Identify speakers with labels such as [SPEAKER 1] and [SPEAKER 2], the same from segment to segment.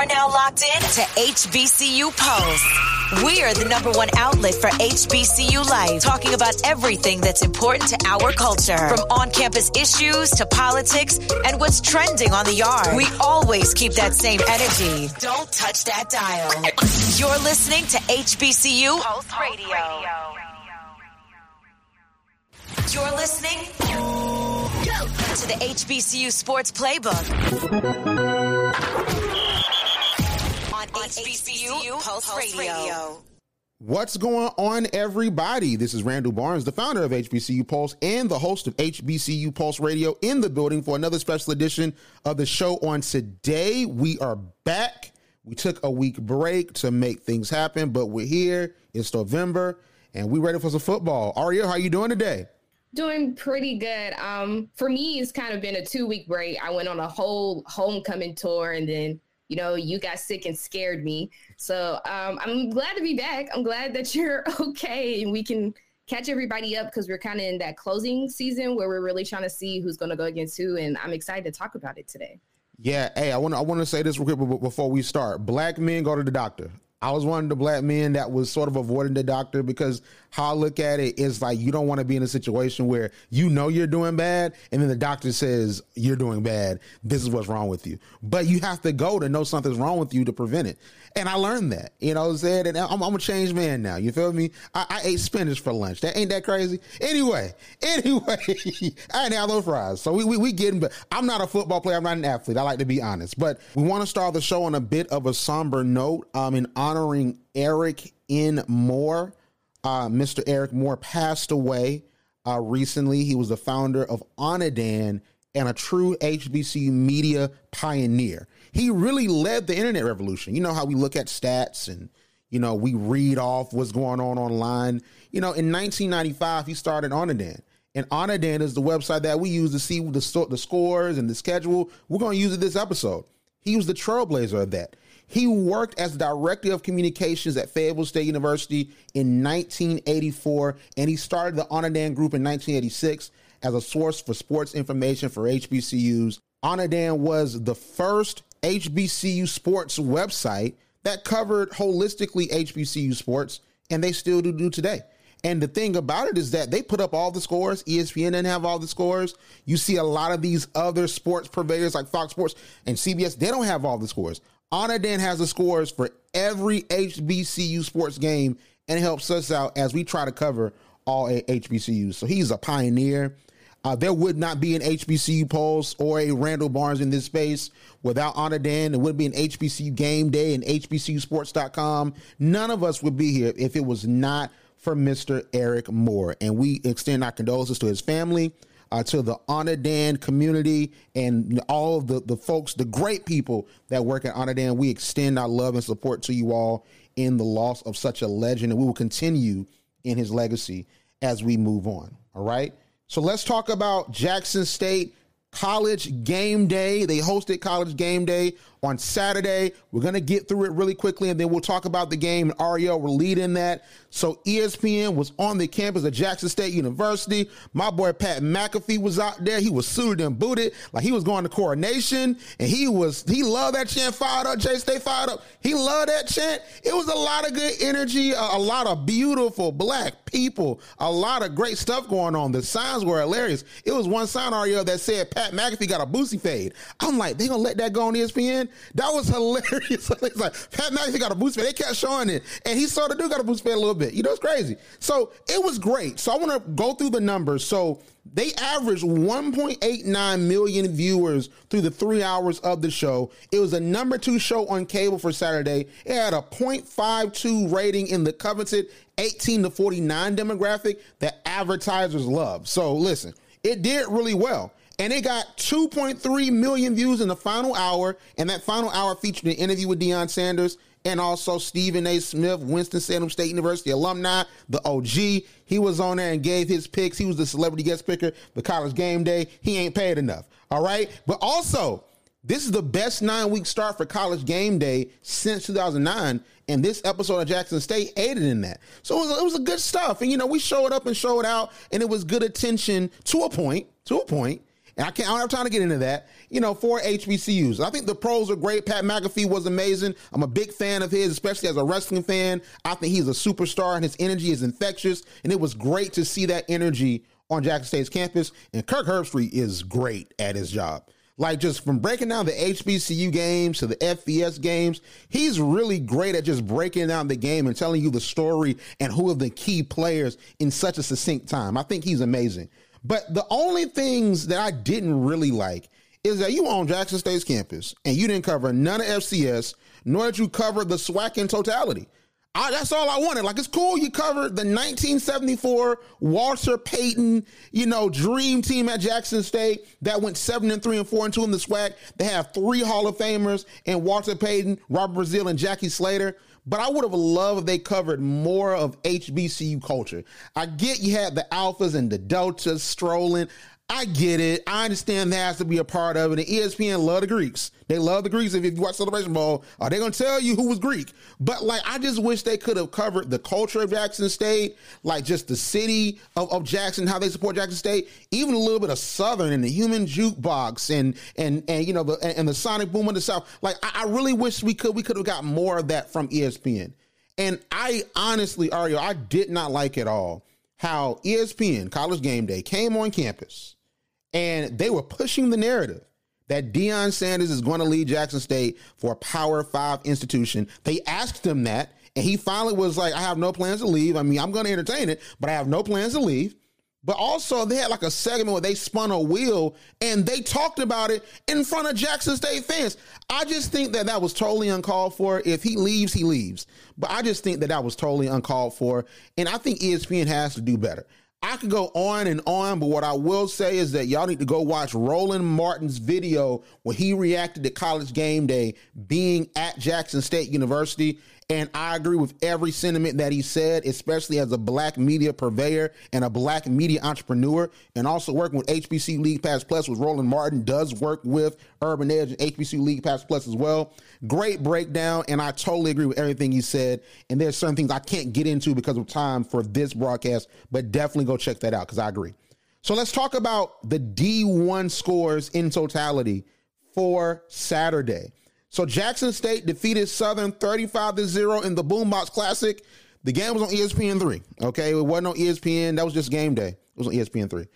[SPEAKER 1] You're now locked in to HBCU Pulse. We are the number one outlet for HBCU life, talking about everything that's important to our culture, from on campus issues to politics and what's trending on the yard. We always keep that same energy. Don't touch that dial. You're listening to HBCU Pulse Radio. You're listening to the HBCU Sports Playbook HBCU Pulse Radio.
[SPEAKER 2] What's going on, everybody? This is Randall Barnes, the founder of HBCU Pulse and the host of HBCU Pulse Radio, in the building for another special edition of the show. On today, we are back. We took a week break to make things happen, but we're here. It's November, and we're ready for some football. Arielle, how you doing today?
[SPEAKER 3] Doing pretty good. Um, for me, it's kind of been a two week break. I went on a whole homecoming tour, and then you know you got sick and scared me. So um, I'm glad to be back. I'm glad that you're okay, and we can catch everybody up because we're kind of in that closing season where we're really trying to see who's going to go against who, and I'm excited to talk about it today.
[SPEAKER 2] Yeah, hey, I want to I want to say this real quick before we start. Black men go to the doctor. I was one of the black men that was sort of avoiding the doctor because how I look at it is like you don't want to be in a situation where you know you're doing bad and then the doctor says you're doing bad. This is what's wrong with you. But you have to go to know something's wrong with you to prevent it. And I learned that, you know what I'm saying? And I'm, I'm a changed man now. You feel me? I, I, ate spinach for lunch. That ain't that crazy. Anyway, anyway, I ain't have those fries. So we, we, we getting, but I'm not a football player. I'm not an athlete. I like to be honest, but we want to start the show on a bit of a somber note, um, in honoring Eric N. Moore. Uh, Mr. Eric Moore passed away uh, recently. He was the founder of Onnidan and a true HBCU media pioneer. He really led the internet revolution. You know how we look at stats and you know we read off what's going on online. You know, in 1995 he started Onnidan. And Onnidan is the website that we use to see the, the scores and the schedule. We're going to use it this episode. He was the trailblazer of that. He worked as director of communications at Fayetteville State University in 1984, and he started the Onnidan Group in 1986 as a source for sports information for HBCUs. Onnidan was the first HBCU sports website that covered holistically HBCU sports, and they still do, do today. And the thing about it is that they put up all the scores. ESPN didn't have all the scores. You see a lot of these other sports purveyors like Fox Sports and CBS, they don't have all the scores. Onnidan has the scores for every HBCU sports game and helps us out as we try to cover all HBCUs. So he's a pioneer. Uh, there would not be an HBCU Pulse or a Randall Barnes in this space without Onnidan. There would be an HBCU game day and HBCUsports.com. None of us would be here if it was not for Mr. Eric Moore. And we extend our condolences to his family, uh, to the Onnidan community, and all of the, the folks, the great people that work at Onnidan. We extend our love and support to you all in the loss of such a legend, and we will continue in his legacy as we move on. All right. So let's talk about Jackson State College Game Day. They hosted College Game Day on Saturday. We're going to get through it really quickly and then we'll talk about the game. And Arielle will lead in that. So ESPN was on the campus of Jackson State University. My boy Pat McAfee was out there. He was suited and booted like he was going to coronation and he was, he loved that chant fired up. J State fired up. He loved that chant. It was a lot of good energy, a, a lot of beautiful black people, a lot of great stuff going on. The signs were hilarious. It was one sign, Arielle, that said Pat McAfee got a Boosie fade. I'm like, they gonna let that go on ESPN? That was hilarious. it's like Pat McAfee got a boost fade. They kept showing it, and he sort of do got a boost fade a little bit. You know, it's crazy. So it was great. So I want to go through the numbers. So they averaged 1.89 million viewers through the three hours of the show. It was a number two show on cable for Saturday. It had a 0.52 rating in the coveted 18 to 49 demographic that advertisers love. So listen, it did really well and it got 2.3 million views in the final hour. And that final hour featured an interview with Deion Sanders and also Stephen A. Smith, Winston-Salem State University alumni, the OG. He was on there and gave his picks. He was the celebrity guest picker the college game day. He ain't paid enough. All right. But also, this is the best nine week start for college game day since 2009. And this episode of Jackson State aided in that. So it was, it was a good stuff. And, you know, we showed up and showed out, and it was good attention to a point, to a point. And I can't, I don't have time to get into that, you know, for HBCUs. I think the pros are great. Pat McAfee was amazing. I'm a big fan of his, especially as a wrestling fan. I think he's a superstar and his energy is infectious. And it was great to see that energy on Jackson State's campus. And Kirk Herbstreit is great at his job. Like just from breaking down the HBCU games to the FBS games, he's really great at just breaking down the game and telling you the story and who are the key players in such a succinct time. I think he's amazing. But the only things that I didn't really like is that you on Jackson State's campus and you didn't cover none of FCS, nor did you cover the SWAC in totality. I, that's all I wanted. Like, it's cool you covered the 1974 Walter Payton, you know, dream team at Jackson State that went seven and three and four and two in the SWAC. They have three Hall of Famers and Walter Payton, Robert Brazile, and Jackie Slater. But I would have loved if they covered more of HBCU culture. I get you had the alphas and the deltas strolling. I get it. I understand that has to be a part of it. And ESPN love the Greeks. They love the Greeks. If you watch Celebration Bowl, are they going to tell you who was Greek? But like, I just wish they could have covered the culture of Jackson State, like just the city of, of Jackson, how they support Jackson State, even a little bit of Southern and the human jukebox and and and you know the and the Sonic Boom of the South. Like, I, I really wish we could we could have got more of that from ESPN. And I honestly, Ario, I did not like at all how ESPN College Game Day came on campus and they were pushing the narrative that Deion Sanders is going to lead Jackson State for a Power Five institution. They asked him that, and he finally was like, I have no plans to leave. I mean, I'm going to entertain it, but I have no plans to leave. But also, they had like a segment where they spun a wheel and they talked about it in front of Jackson State fans. I just think that that was totally uncalled for. If he leaves, he leaves. But I just think that that was totally uncalled for. And I think ESPN has to do better. I could go on and on, but what I will say is that y'all need to go watch Roland Martin's video when he reacted to college game day being at Jackson State University. And I agree with every sentiment that he said, especially as a black media purveyor and a black media entrepreneur, and also working with HBC League Pass Plus with Roland Martin does work with Urban Edge and HBC League Pass Plus as well. Great breakdown, and I totally agree with everything he said. And there's certain things I can't get into because of time for this broadcast, but definitely go check that out because I agree. So let's talk about the D1 scores in totality for Saturday. So Jackson State defeated Southern 35 to 0 in the Boombox Classic. The game was on ESPN 3. Okay. It wasn't on ESPN. That was just game day. It was on ESPN 3.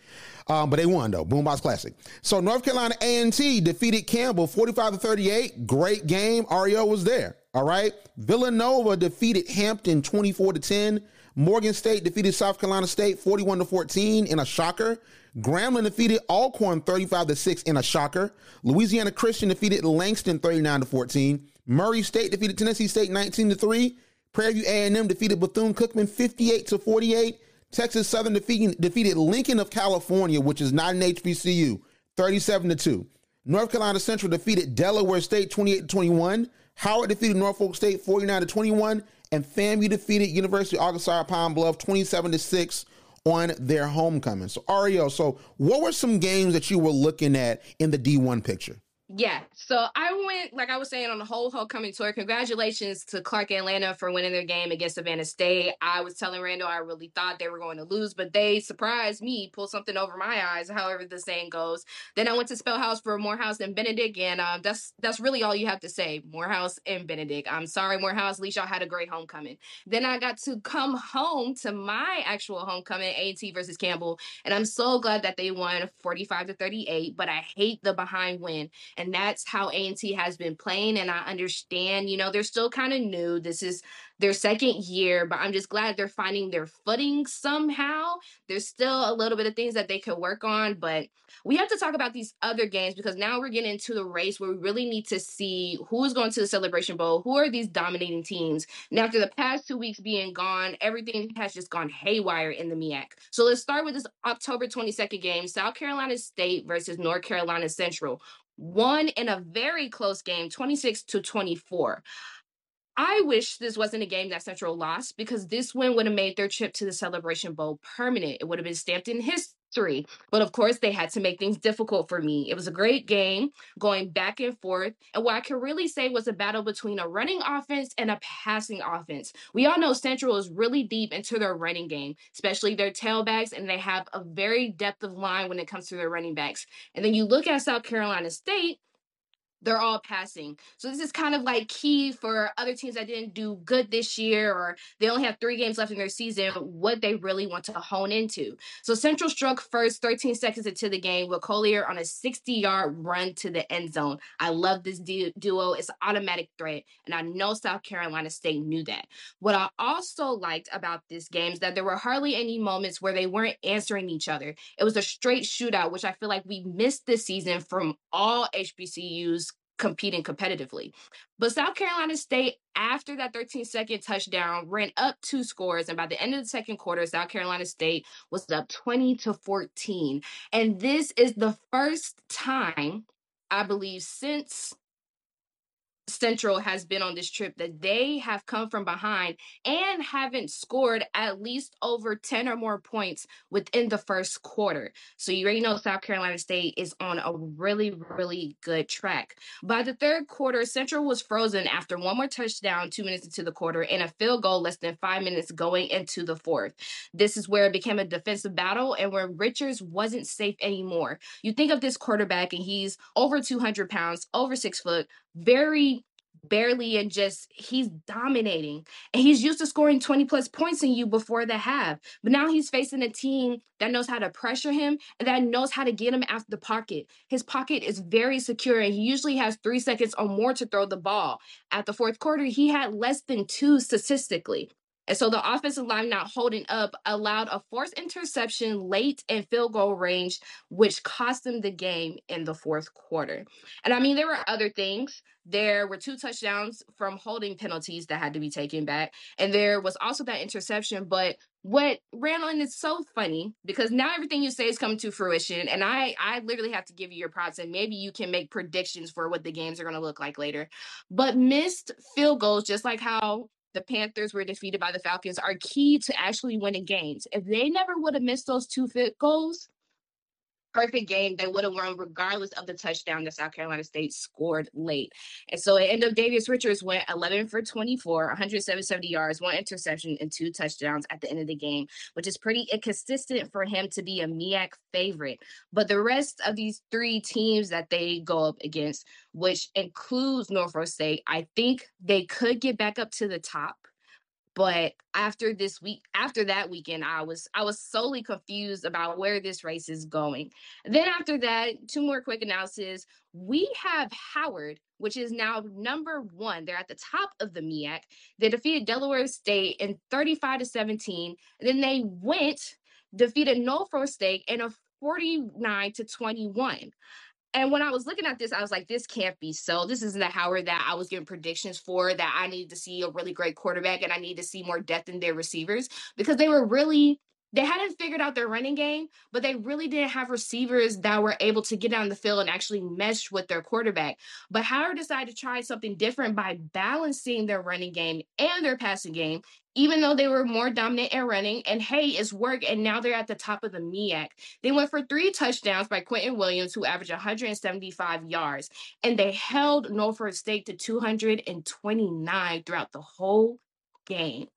[SPEAKER 2] Um, but they won though. Boombox Classic. So North Carolina A&T defeated Campbell 45 to 38. Great game. Ario was there. All right. Villanova defeated Hampton 24 to 10. Morgan State defeated South Carolina State 41 to 14 in a shocker. Grambling defeated Alcorn 35 to 6 in a shocker. Louisiana Christian defeated Langston 39 to 14. Murray State defeated Tennessee State 19 to 3. Prairie View A&M defeated Bethune-Cookman 58 to 48. Texas Southern defeated, defeated Lincoln of California, which is not an HBCU, 37 to 2. North Carolina Central defeated Delaware State 28 to 21. Howard defeated Norfolk State 49 to 21. And FAMU defeated University of Arkansas Pine Bluff 27 to 6 on their homecoming. So Ario, so what were some games that you were looking at in the D1 picture?
[SPEAKER 4] Yeah. So I went, like I was saying, on the whole homecoming tour. Congratulations to Clark Atlanta for winning their game against Savannah State. I was telling Randall I really thought they were going to lose, but they surprised me, pulled something over my eyes, however the saying goes. Then I went to Spellhouse for Morehouse and Benedict, and um, that's that's really all you have to say. Morehouse and Benedict. I'm sorry, Morehouse. At least y'all had a great homecoming. Then I got to come home to my actual homecoming, A&T versus Campbell, and I'm so glad that they won 45 to 38. But I hate the behind win and that's how A&T has been playing and I understand, you know, they're still kind of new. This is their second year, but I'm just glad they're finding their footing somehow. There's still a little bit of things that they could work on, but we have to talk about these other games because now we're getting into the race where we really need to see who is going to the Celebration Bowl, who are these dominating teams. And after the past two weeks being gone, everything has just gone haywire in the MEAC. So let's start with this October 22nd game South Carolina State versus North Carolina Central won in a very close game, 26 to 24. I wish this wasn't a game that Central lost because this win would have made their trip to the Celebration Bowl permanent. It would have been stamped in history history. But of course, they had to make things difficult for me. It was a great game going back and forth. And what I can really say was a battle between a running offense and a passing offense. We all know Central is really deep into their running game, especially their tailbacks, and they have a very depth of line when it comes to their running backs. And then you look at South Carolina State, they're all passing. So this is kind of like key for other teams that didn't do good this year or they only have three games left in their season, what they really want to hone into. So Central struck first 13 seconds into the game with Collier on a 60 yard run to the end zone. I love this du- duo. It's an automatic threat. And I know South Carolina State knew that. What I also liked about this game is that there were hardly any moments where they weren't answering each other. It was a straight shootout, which I feel like we missed this season from all HBCUs competing competitively. But South Carolina State, after that 13 second touchdown, ran up two scores. And by the end of the second quarter, South Carolina State was up 20 to 14. And this is the first time, I believe, since Central has been on this trip that they have come from behind and haven't scored at least over 10 or more points within the first quarter. So you already know South Carolina State is on a really, really good track. By the third quarter, Central was frozen after one more touchdown two minutes into the quarter and a field goal less than five minutes going into the fourth. This is where it became a defensive battle and where Richards wasn't safe anymore. You think of this quarterback and he's over 200 pounds, over six foot, very barely and just he's dominating. And he's used to scoring 20 plus points in you before the half. But now he's facing a team that knows how to pressure him and that knows how to get him after the pocket. His pocket is very secure and he usually has three seconds or more to throw the ball. At the fourth quarter he had less than two statistically and so the offensive line not holding up allowed a forced interception late in field goal range, which cost them the game in the fourth quarter. And I mean, there were other things. There were two touchdowns from holding penalties that had to be taken back. And there was also that interception. But what Randall, and it's so funny because now everything you say is coming to fruition. And I, I literally have to give you your props and maybe you can make predictions for what the games are going to look like later. But missed field goals, just like how the Panthers were defeated by the Falcons, are key to actually winning games. If they never would have missed those two field goals, perfect game. They would have won regardless of the touchdown that South Carolina State scored late. And so it ended up Richards went 11 for 24, 170 yards, one interception, and two touchdowns at the end of the game, which is pretty inconsistent for him to be a MEAC favorite. But the rest of these three teams that they go up against, which includes Norfolk State, I think they could get back up to the top but after this week after that weekend i was i was solely confused about where this race is going. Then after that two more quick analysis. We have howard which is now number one. They're at the top of the meac they defeated delaware state in 35 to 17 then they went defeated norfolk state in a 49 to 21 and when I was looking at this, I was like, this can't be so. This isn't the Howard that I was giving predictions for, that I need to see a really great quarterback and I need to see more depth in their receivers because they were really they hadn't figured out their running game, but they really didn't have receivers that were able to get down the field and actually mesh with their quarterback. But Howard decided to try something different by balancing their running game and their passing game, even though they were more dominant in running. And hey, it's work. And now they're at the top of the MEAC. They went for three touchdowns by Quentin Williams, who averaged 175 yards. And they held Norfolk State to 229 throughout the whole game.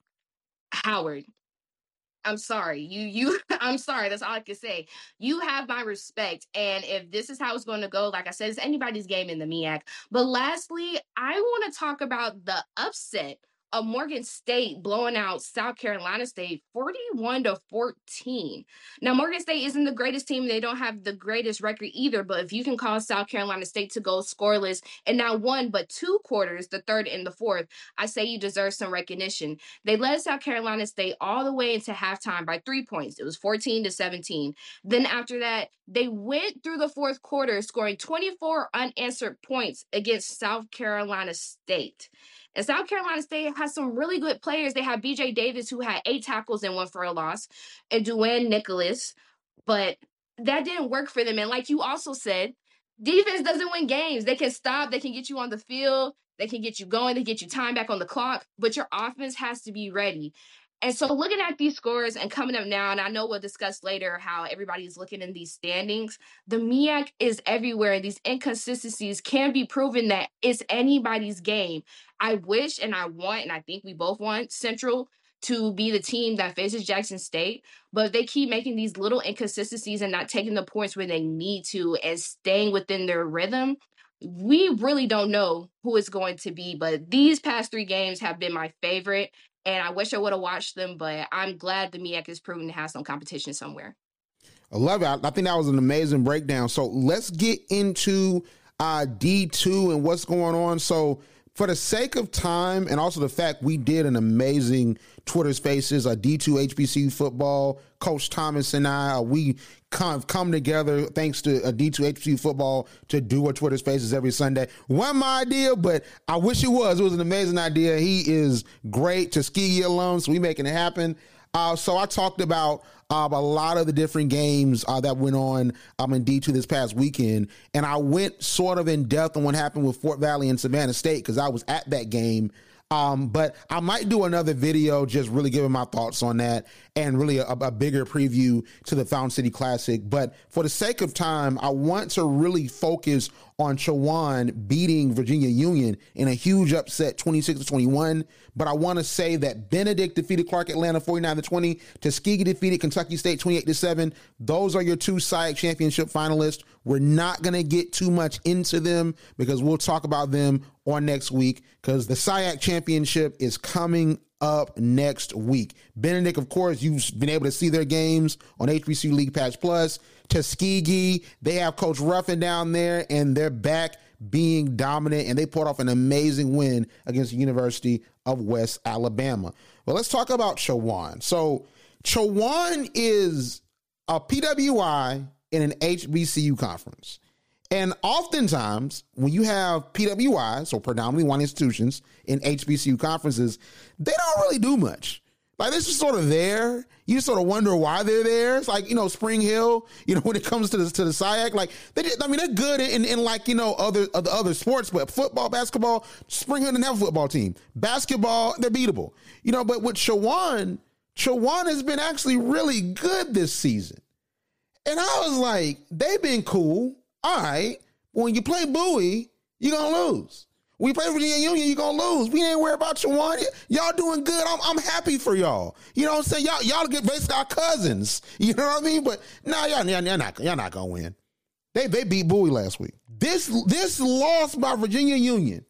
[SPEAKER 4] Howard, I'm sorry. You you I'm sorry. That's all I can say. You have my respect. And if this is how it's going to go, like I said, it's anybody's game in the MEAC. But lastly, I want to talk about the upset of Morgan State blowing out South Carolina State 41 to 14. Now, Morgan State isn't the greatest team. They don't have the greatest record either. But if you can cause South Carolina State to go scoreless and not one, but two quarters, the third and the fourth, I say you deserve some recognition. They led South Carolina State all the way into halftime by three points. It was 14 to 17. Then after that, they went through the fourth quarter, scoring 24 unanswered points against South Carolina State. And South Carolina State has some really good players. They have BJ Davis, who had eight tackles and one for a loss, and Duane Nicholas. But that didn't work for them. And like you also said, defense doesn't win games. They can stop, they can get you on the field, they can get you going, they get you time back on the clock, but your offense has to be ready. And so looking at these scores and coming up now, and I know we'll discuss later how everybody's looking in these standings, the MEAC is everywhere. These inconsistencies can be proven that it's anybody's game. I wish and I want, and I think we both want Central to be the team that faces Jackson State, but they keep making these little inconsistencies and not taking the points where they need to and staying within their rhythm. We really don't know who it's going to be, but these past three games have been my favorite and I wish I would have watched them, but I'm glad the MEAC is proven to have some competition somewhere.
[SPEAKER 2] I love it. I think that was an amazing breakdown. So let's get into uh, D2 and what's going on. So, for the sake of time and also the fact we did an amazing Twitter Spaces, a D2 HBCU football, Coach Thomas and I, uh, we come come together thanks to a D2 HBCU football to do a Twitter Spaces every Sunday. One my idea, but I wish it was. It was an amazing idea. He is great, Tuskegee alum, so we making it happen. Uh, so I talked about um, a lot of the different games uh, that went on um, in D2 this past weekend. And I went sort of in depth on what happened with Fort Valley and Savannah State because I was at that game. Um, but I might do another video just really giving my thoughts on that and really a, a, bigger preview to the Fountain City Classic. But for the sake of time, I want to really focus on Chowan beating Virginia Union in a huge upset 26 to 21. But I want to say that Benedict defeated Clark Atlanta 49 to 20. Tuskegee defeated Kentucky State 28 to 7. Those are your two SIAC championship finalists. We're not going to get too much into them because we'll talk about them on next week because the SIAC championship is coming up next week. Benedict, of course, you've been able to see their games on HBCU League Pass Plus. Tuskegee, they have Coach Ruffin down there, and they're back being dominant, and they pulled off an amazing win against the University of West Alabama. Well, let's talk about Chowan. So, Chowan is a PWI in an HBCU conference. And oftentimes, when you have PWIs, so predominantly one institutions in HBCU conferences, they don't really do much. Like this is sort of there. You sort of wonder why they're there. It's like you know Spring Hill. You know when it comes to the to the SIAC, like they did. I mean they're good in, in like you know other other other sports, but football, basketball, Spring Hill didn't have a football team. Basketball, they're beatable. You know, but with Chowan, Chowan has been actually really good this season. And I was like, they've been cool. All right. When you play Bowie, you're gonna lose. We play Virginia Union, you're gonna lose. We ain't worried about you. Y'all doing good. I'm, I'm happy for y'all. You know what I'm saying? Y'all y'all get basically our cousins. You know what I mean? But nah, y'all, y'all, y'all not y'all not gonna win. They they beat Bowie last week. This this loss by Virginia Union,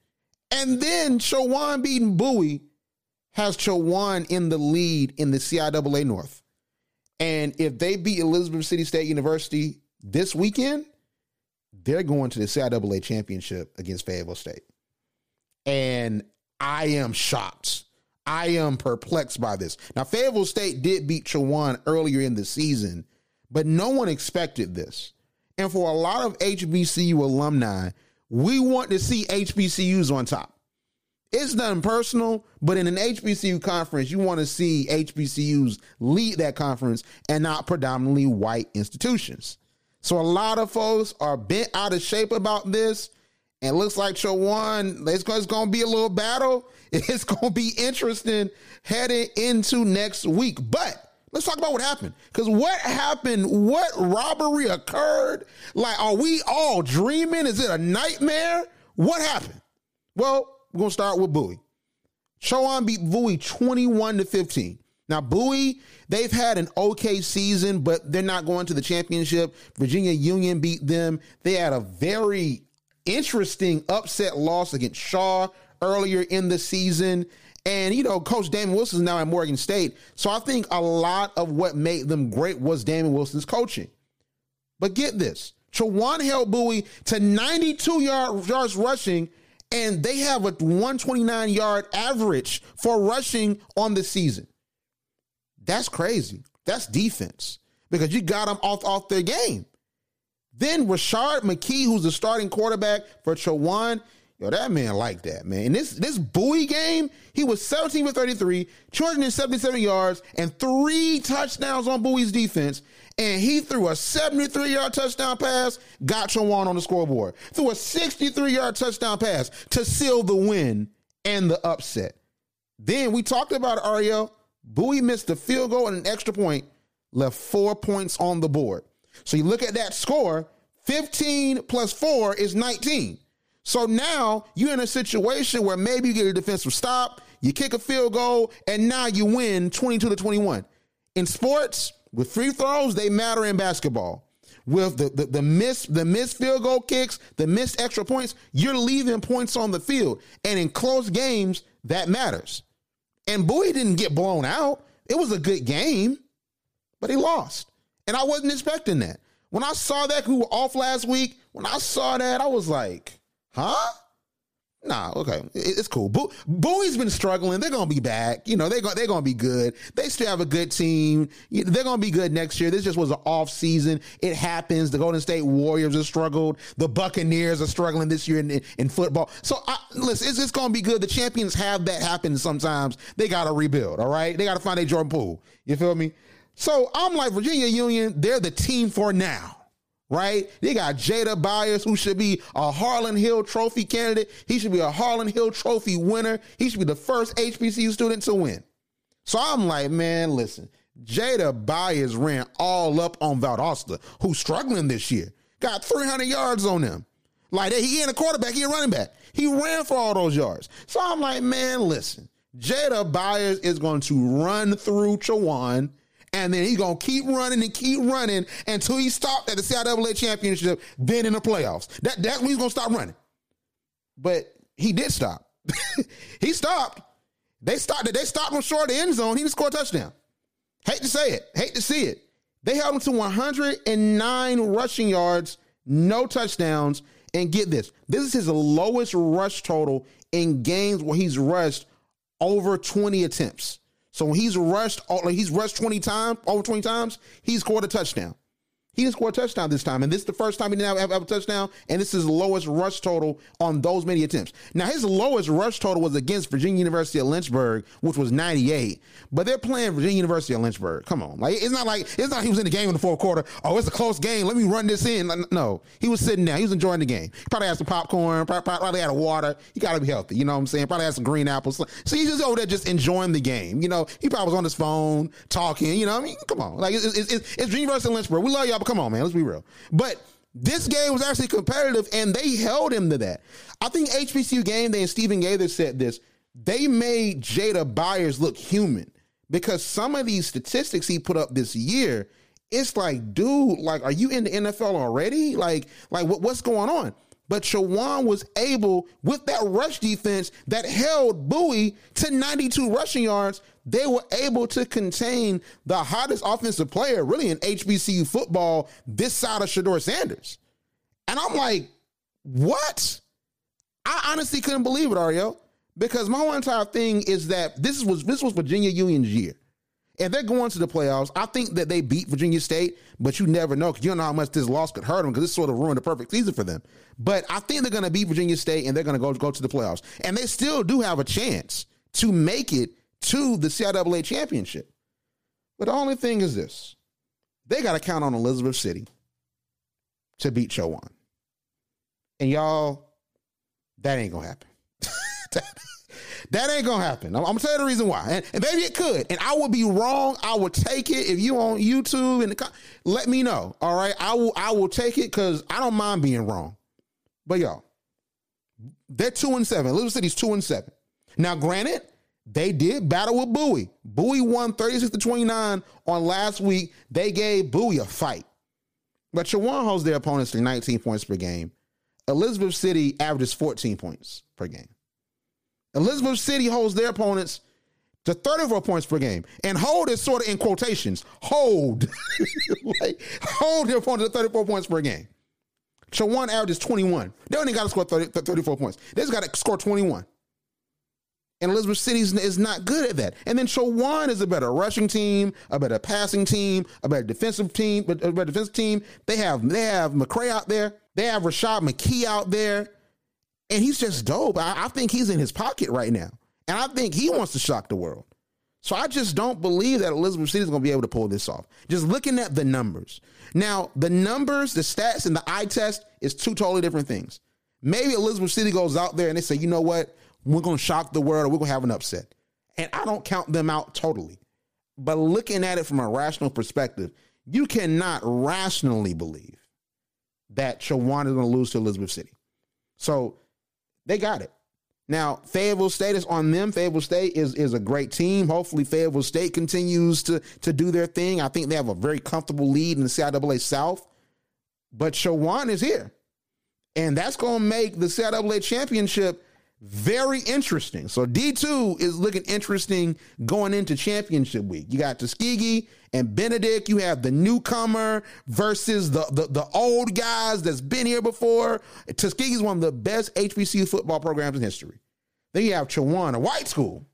[SPEAKER 2] and then Chowan beating Bowie has Chowan in the lead in the CIAA North. And if they beat Elizabeth City State University this weekend, they're going to the CIAA championship against Fayetteville State. And I am shocked. I am perplexed by this. Now, Fayetteville State did beat Chowan earlier in the season, but no one expected this. And for a lot of HBCU alumni, we want to see HBCUs on top. It's nothing personal, but in an HBCU conference, you want to see HBCUs lead that conference and not predominantly white institutions. So a lot of folks are bent out of shape about this. And looks like Chowan, it's, it's going to be a little battle. It's going to be interesting heading into next week. But let's talk about what happened. Because what happened? What robbery occurred? Like, are we all dreaming? Is it a nightmare? What happened? Well, we're going to start with Bowie. Chowan beat Bowie 21 to 15. Now, Bowie, they've had an okay season, but they're not going to the championship. Virginia Union beat them. They had a very interesting upset loss against Shaw earlier in the season. And, you know, Coach Damon Wilson is now at Morgan State. So I think a lot of what made them great was Damon Wilson's coaching. But get this Chowan held Bowie to 92 yard, yards rushing, and they have a 129 yard average for rushing on the season. That's crazy. That's defense because you got them off, off their game. Then Rashard McKee, who's the starting quarterback for Chowan, yo, that man like that, man. In this this Bowie game, he was 17 for 33, 277 yards, and three touchdowns on Bowie's defense. And he threw a 73 yard touchdown pass, got Chowan on the scoreboard. Threw a 63 yard touchdown pass to seal the win and the upset. Then we talked about Arielle. Bowie missed a field goal and an extra point, left four points on the board. So you look at that score 15 plus four is 19. So now you're in a situation where maybe you get a defensive stop, you kick a field goal, and now you win 22 to 21. In sports, with free throws, they matter in basketball. With the, the, the missed the missed field goal kicks, the missed extra points, you're leaving points on the field. And in close games, that matters. And Bowie didn't get blown out. It was a good game, but he lost. And I wasn't expecting that. When I saw that we were off last week, when I saw that, I was like, huh? Nah, okay, it's cool. Bo- Bowie's been struggling. They're gonna be back. You know, they're gonna they're gonna be good. They still have a good team. They're gonna be good next year. This just was an off season. It happens. The Golden State Warriors have struggled. The Buccaneers are struggling this year in, in football. So I, listen, it's, it's gonna be good. The champions have that happen sometimes. They gotta rebuild. All right, they gotta find a Jordan Poole. You feel me? So I'm like Virginia Union. They're the team for now right? They got Jada Byers, who should be a Harlon Hill Trophy candidate. He should be a Harlon Hill Trophy winner. He should be the first HBCU student to win. So I'm like, man, listen, Jada Byers ran all up on Valdosta, who's struggling this year. Got 300 yards on them. Like he ain't a quarterback, he a running back. He ran for all those yards. So I'm like, man, listen, Jada Byers is going to run through Chowan and then he's gonna keep running and keep running until he stopped at the CIAA championship, then in the playoffs. That that's when he's gonna stop running. But he did stop. he stopped. They stopped. They stopped him short of the end zone. He didn't score a touchdown. Hate to say it. Hate to see it. They held him to 109 rushing yards, no touchdowns. And get this: this is his lowest rush total in games where he's rushed over 20 attempts. So when he's rushed, oh, like he's rushed 20 times, over 20 times, he's scored a touchdown. He didn't score a touchdown this time, and this is the first time he didn't have, have, a touchdown, and this is the lowest rush total on those many attempts. Now, his lowest rush total was against Virginia University of Lynchburg, which was 98, but they're playing Virginia University of Lynchburg. Come on. Like, it's not like, it's not he was in the game in the fourth quarter. Oh, it's a close game. Let me run this in. No, he was sitting down. He was enjoying the game. Probably had some popcorn, probably had a water. He got to be healthy. You know what I'm saying? Probably had some green apples. So he's just over there just enjoying the game. You know, he probably was on his phone talking. You know, I mean, come on. Like, it's, it's, it's, it's Virginia University of Lynchburg. We love y'all, come on, man. Let's be real. But this game was actually competitive and they held him to that. I think HBCU game day and Stephen Gaither said this. They made Jada Byers look human because some of these statistics he put up this year, it's like, dude, like, are you in the NFL already? Like, like what, what's going on? But Chowan was able, with that rush defense that held Bowie to 92 rushing yards, they were able to contain the hottest offensive player really in HBCU football this side of Shedeur Sanders. And I'm like, what? I honestly couldn't believe it, Arielle, because my whole entire thing is that this was this was Virginia Union's year. If they're going to the playoffs, I think that they beat Virginia State, but you never know because you don't know how much this loss could hurt them because this sort of ruined the perfect season for them. But I think they're going to beat Virginia State and they're going to go go to the playoffs, and they still do have a chance to make it to the CIAA championship. But the only thing is this they got to count on Elizabeth City to beat Chowan. And y'all, that ain't going to happen. that, ain't to happen. I'm, I'm to tell you the reason why. And, and, maybe it could. And I would be wrong. I would take it. If you on YouTube, and let me know. All right. I will, I will take it because I don't mind being wrong. But y'all, they're two and seven. Elizabeth City's two and seven. Now, granted, they did battle with Bowie. Bowie won 36 to 29 on last week. They gave Bowie a fight. But Chowan holds their opponents to 19 points per game. Elizabeth City averages 14 points per game. Elizabeth City holds their opponents to 34 points per game. And hold is sort of in quotations. Hold. like, hold their opponents to 34 points per game. Chowan averages 21. They only got to score 30, 34 points. They just got to score 21. And Elizabeth City is not good at that. And then Chowan is a better rushing team, a better passing team, a better defensive team, a better defensive team. They have they have McCray out there. They have Rashad McKee out there. And he's just dope. I, I think he's in his pocket right now. And I think he wants to shock the world. So I just don't believe that Elizabeth City is going to be able to pull this off. Just looking at the numbers. Now, the numbers, the stats, and the eye test is two totally different things. Maybe Elizabeth City goes out there and they say, you know what? We're going to shock the world or we're going to have an upset. And I don't count them out totally. But looking at it from a rational perspective, you cannot rationally believe that Chowan is going to lose to Elizabeth City. So they got it. Now, Fayetteville State is on them. Fayetteville State is, is a great team. Hopefully, Fayetteville State continues to, to do their thing. I think they have a very comfortable lead in the CIAA South. But Chowan is here. And that's going to make the CIAA championship very interesting. So D2 is looking interesting going into championship week. You got Tuskegee and Benedict. You have the newcomer versus the, the, the old guys that's been here before. Tuskegee is one of the best HBCU football programs in history. Then you have Chowan, a white school,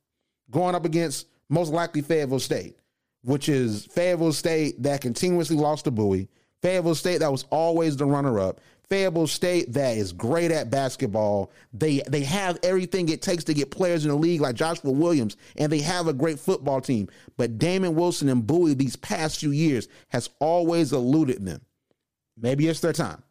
[SPEAKER 2] going up against most likely Fayetteville State, which is Fayetteville State that continuously lost to Bowie. Fayetteville State that was always the runner up. Fayetteville State that is great at basketball. They they have everything it takes to get players in the league like Joshua Williams, and they have a great football team. But Damon Wilson and Bowie these past few years has always eluded them. Maybe it's their time,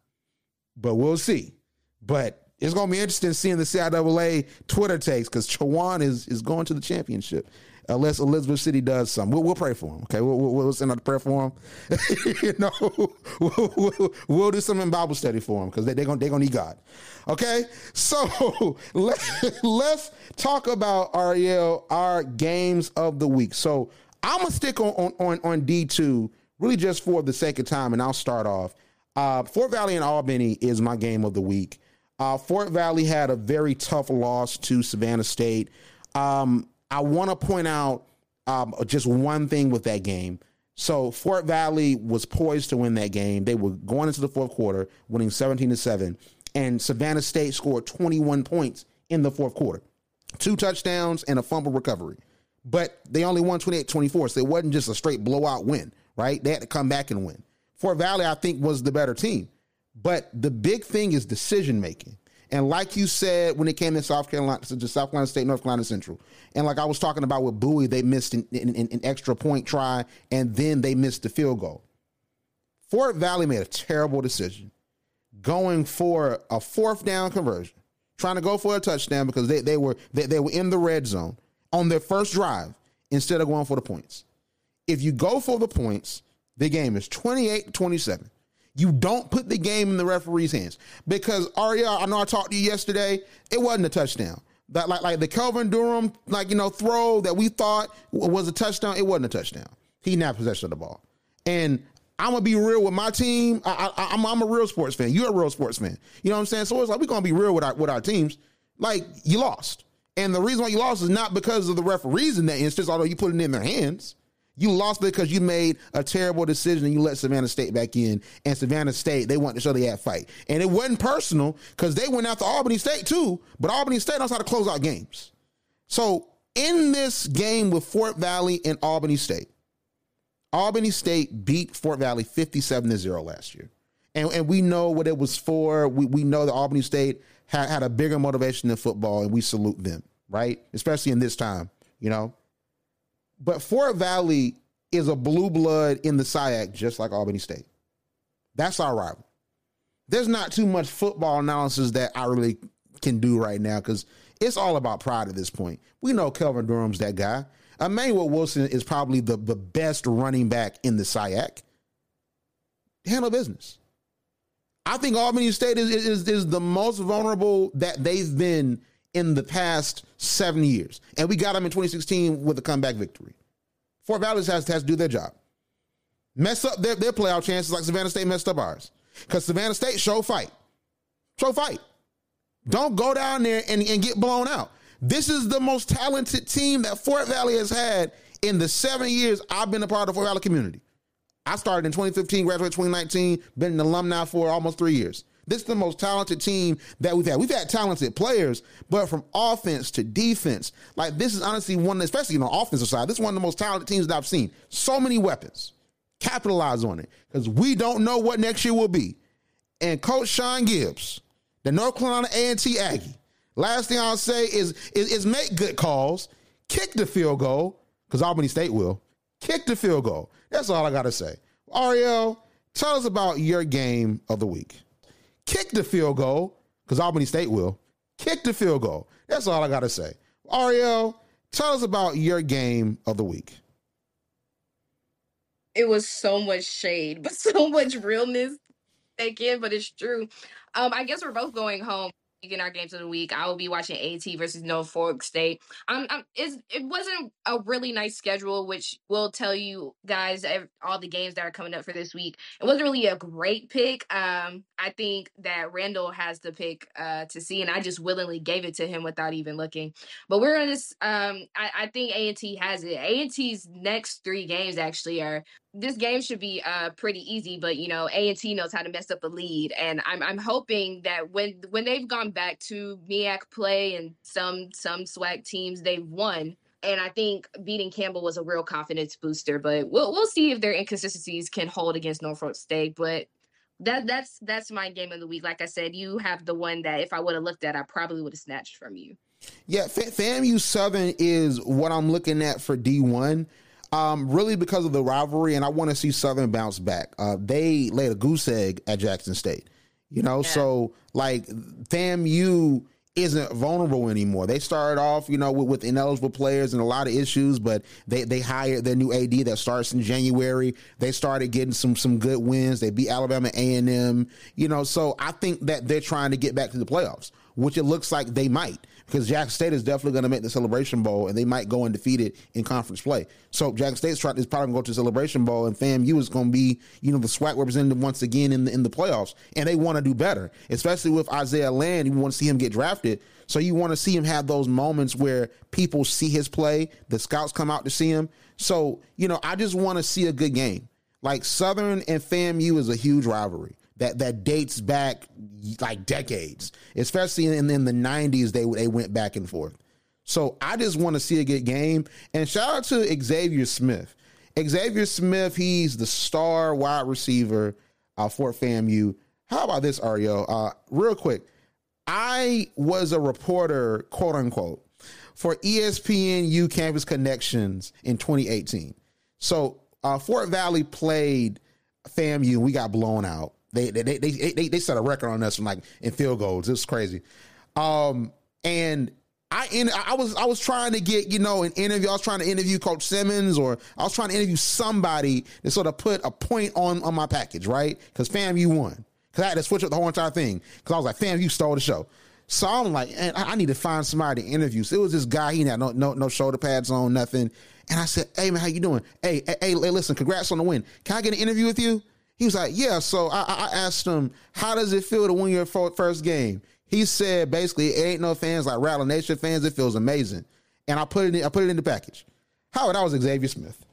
[SPEAKER 2] but we'll see. But it's gonna be interesting seeing the CIAA Twitter takes because Chowan is is going to the championship unless Elizabeth City does something. We'll, we'll pray for him. Okay, we'll, we'll, send out a prayer for him. you know, we'll, we'll, we'll, do some in Bible study for him because they, they're gonna they're gonna need God. Okay, so let, let's talk about Arielle our games of the week. So I'm gonna stick on on on D two really just for the sake of time, and I'll start off. Uh, Fort Valley and Albany is my game of the week. Uh, Fort Valley had a very tough loss to Savannah State. Um, I want to point out um, just one thing with that game. So Fort Valley was poised to win that game. They were going into the fourth quarter, winning 17 to 7, and Savannah State scored 21 points in the fourth quarter. Two touchdowns and a fumble recovery. But they only won 28-24, so it wasn't just a straight blowout win, right? They had to come back and win. Fort Valley, I think, was the better team. But the big thing is decision making. And like you said, when it came to South Carolina, to South Carolina State, North Carolina Central, and like I was talking about with Bowie, they missed an, an, an extra point try, and then they missed the field goal. Fort Valley made a terrible decision, going for a fourth down conversion, trying to go for a touchdown because they, they were they, they were in the red zone on their first drive instead of going for the points. If you go for the points, the game is 28 27. You don't put the game in the referee's hands because Aria, I know I talked to you yesterday. It wasn't a touchdown. That like like the Kelvin Durham like you know throw that we thought was a touchdown. It wasn't a touchdown. He not possession of the ball. And I'm gonna be real with my team. I, I'm a real sports fan. You're a real sports fan. You know what I'm saying? So it's like we're gonna be real with our with our teams. Like you lost, and the reason why you lost is not because of the referees in that instance, although you put it in their hands. You lost because you made a terrible decision and you let Savannah State back in. And Savannah State, they wanted to show they had fight. And it wasn't personal because they went after Albany State too, but Albany State knows how to close out games. So in this game with Fort Valley and Albany State, Albany State beat Fort Valley 57 to 0 last year. And, and we know what it was for. We, we know that Albany State had, had a bigger motivation than football, and we salute them, right? Especially in this time, you know? But Fort Valley is a blue blood in the SIAC, just like Albany State. That's our rival. There's not too much football analysis that I really can do right now because it's all about pride at this point. We know Kelvin Durham's that guy. Emmanuel Wilson is probably the, the best running back in the SIAC. Handle business. I think Albany State is, is, is the most vulnerable that they've been in the past seven years. And we got them in 2016 with a comeback victory. Fort Valley has, has to do their job. Mess up their, their playoff chances like Savannah State messed up ours. Because Savannah State show fight. Show fight. Don't go down there and, and get blown out. This is the most talented team that Fort Valley has had in the seven years I've been a part of the Fort Valley community. I started in 2015, graduated 2019, been an alumni for almost three years. This is the most talented team that we've had. We've had talented players, but from offense to defense, like this is honestly one, especially on the offensive side, this is one of the most talented teams that I've seen. So many weapons. Capitalize on it because we don't know what next year will be. And Coach Sean Gibbs, the North Carolina A&T Aggie, last thing I'll say is, is, is make good calls, kick the field goal because Albany State will kick the field goal. That's all I got to say. Arielle, tell us about your game of the week kick the field goal because Albany State will kick the field goal. That's all I got to say. Arielle, tell us about your game of the week.
[SPEAKER 4] it was so much shade, but so much realness again, but it's true. Um, I guess we're both going home in our games of the week. I will be watching AT versus Norfolk State. Um, um it wasn't a really nice schedule, which will tell you guys all the games that are coming up for this week. It wasn't really a great pick. Um, I think that Randall has the pick uh to see, and I just willingly gave it to him without even looking. But we're gonna um, I, I think A and T has it. A and T's next three games actually are this game should be uh pretty easy, but you know, A and T knows how to mess up a lead, and I'm I'm hoping that when when they've gone back to MEAC play and some some SWAC teams they've won, and I think beating Campbell was a real confidence booster. But we'll we'll see if their inconsistencies can hold against Norfolk State. But that that's that's my game of the week. Like I said, you have the one that if I would have looked at, I probably would have snatched from you.
[SPEAKER 2] Yeah, FAMU Southern is what I'm looking at for D1 um, really because of the rivalry, and I want to see Southern bounce back. Uh, they laid a goose egg at Jackson State, you know. Yeah. So like FAMU isn't vulnerable anymore. They started off, you know, with, with, ineligible players and a lot of issues, but they they hired their new AD that starts in January. They started getting some some good wins. They beat Alabama A and M, you know. So I think that they're trying to get back to the playoffs, which it looks like they might because Jackson State is definitely going to make the Celebration Bowl, and they might go undefeated in conference play. So Jackson State's trying is probably going to go to the Celebration Bowl, and FAMU is going to be you know the SWAC representative once again in the in the playoffs, and they want to do better, especially with Isaiah Land. You want to see him get drafted, so you want to see him have those moments where people see his play, the scouts come out to see him. So you know, I just want to see a good game. Like Southern and FAMU is a huge rivalry that that dates back like decades, especially in, in the '90s. They they went back and forth. So I just want to see a good game. And shout out to Xavier Smith. Xavier Smith, he's the star wide receiver uh, for FAMU. How about this, Arielle? Uh, real quick, I was a reporter, quote unquote, for ESPNU Campus Connections in 2018. So uh, Fort Valley played FAMU, and we got blown out. They they they they, they set a record on us from like in field goals. It was crazy. Um, and I in, I was I was trying to get you know an interview. I was trying to interview Coach Simmons, or I was trying to interview somebody to sort of put a point on on my package, right? Because FAMU won. Because I had to switch up the whole entire thing. Because I was like, FAMU stole the show. So I'm like, I need to find somebody to interview. So it was this guy. He had no no no shoulder pads on, nothing. And I said, hey man, how you doing? Hey hey, hey listen, congrats on the win. Can I get an interview with you? He was like, yeah. So I, I asked him, how does it feel to win your first game? He said, basically, it ain't no fans like Rattler Nation fans. It feels amazing. And I put it in, I put it in the package. Howard, that was Xavier Smith.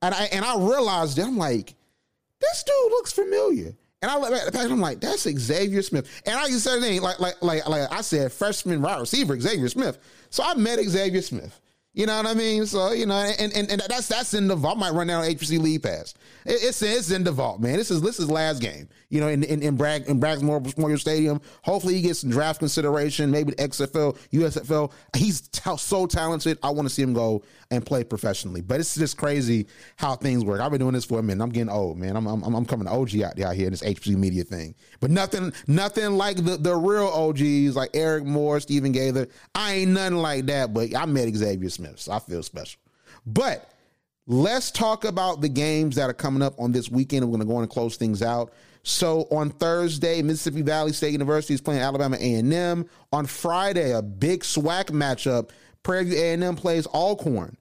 [SPEAKER 2] And I, and I realized that I'm like, this dude looks familiar. And I look at the package, I'm like, that's Xavier Smith. And I just said name, like, like, like, like I said, freshman wide receiver, Xavier Smith. So I met Xavier Smith. You know what I mean? So you know, and, and, and that's that's in the vault. I might run down HBC league pass. It, it's it's in the vault, man. This is this is last game. You know, in in, in Bragg in Bragg's Memorial Stadium. Hopefully, he gets some draft consideration. Maybe the XFL, USFL. He's t- so talented. I want to see him go and play professionally. But it's just crazy how things work. I've been doing this for a minute. I'm getting old, man. I'm I'm, I'm coming OG out, out here in this HBC media thing. But nothing nothing like the the real OGs like Eric Moore, Stephen Gaither. I ain't nothing like that. But I met Xavier Smith, I feel special. But let's talk about the games that are coming up on this weekend. We're going to go on and close things out. So on Thursday, Mississippi Valley State University is playing Alabama A&M. On Friday, a big SWAC matchup. Prairie View A&M plays Alcorn.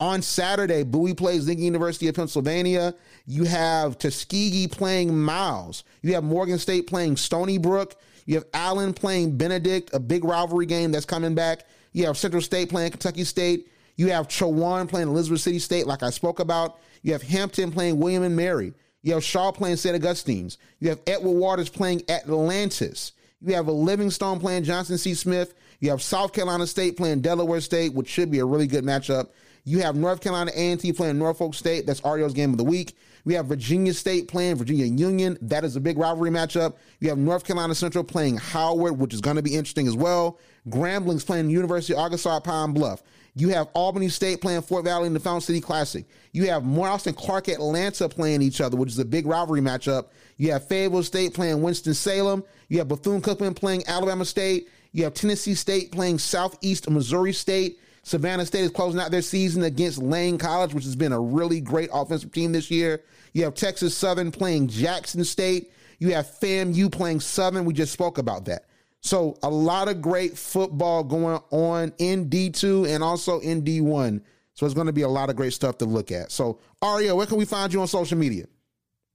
[SPEAKER 2] On Saturday, Bowie plays Lincoln University of Pennsylvania. You have Tuskegee playing Miles. You have Morgan State playing Stony Brook. You have Allen playing Benedict, a big rivalry game that's coming back. You have Central State playing Kentucky State. You have Chowan playing Elizabeth City State, like I spoke about. You have Hampton playing William and Mary. You have Shaw playing St. Augustine's. You have Edward Waters playing Atlantis. You have a Livingstone playing Johnson C. Smith. You have South Carolina State playing Delaware State, which should be a really good matchup. You have North Carolina A&T playing Norfolk State. That's Arielle's game of the week. We have Virginia State playing Virginia Union. That is a big rivalry matchup. You have North Carolina Central playing Howard, which is going to be interesting as well. Grambling's playing University of Arkansas at Pine Bluff. You have Albany State playing Fort Valley in the Fountain City Classic. You have Morehouse and Clark Atlanta playing each other, which is a big rivalry matchup. You have Fayetteville State playing Winston-Salem. You have Bethune-Cookman playing Alabama State. You have Tennessee State playing Southeast Missouri State. Savannah State is closing out their season against Lane College, which has been a really great offensive team this year. You have Texas Southern playing Jackson State. You have FAMU playing Southern. We just spoke about that. So a lot of great football going on in D2 and also in D1. So it's going to be a lot of great stuff to look at. So Aria, where can we find you on social media?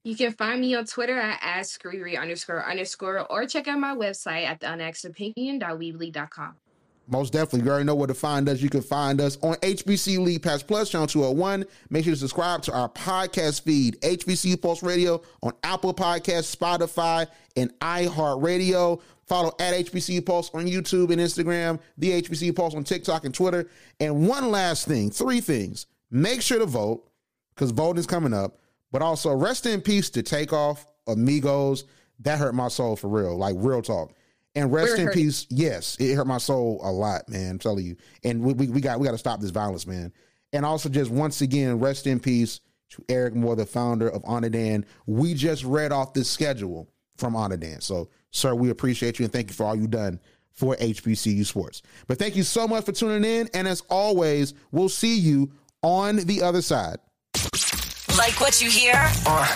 [SPEAKER 4] You can find me on Twitter at AskRiri underscore underscore or check out my website at theunexopinion.weebly.com.
[SPEAKER 2] Most definitely. You already know where to find us. You can find us on HBCU League Pass Plus, channel 201. Make sure to subscribe to our podcast feed, HBCU Pulse Radio, on Apple Podcasts, Spotify, and iHeartRadio. Follow at HBC Pulse on YouTube and Instagram, the HBC Pulse on TikTok and Twitter. And one last thing, three things. Make sure to vote because voting is coming up. But also, rest in peace to Takeoff, Amigos. That hurt my soul for real, like real talk. And rest in hurting. peace. Yes, it hurt my soul a lot, man. I'm telling you. And we, we, we got we got to stop this violence, man. And also, just once again, rest in peace to Eric Moore, the founder of Onnidan. We just read off this schedule from Onnidan. So, sir, we appreciate you and thank you for all you've done for HBCU sports. But thank you so much for tuning in. And as always, we'll see you on the other side.
[SPEAKER 1] Like what you hear? Uh,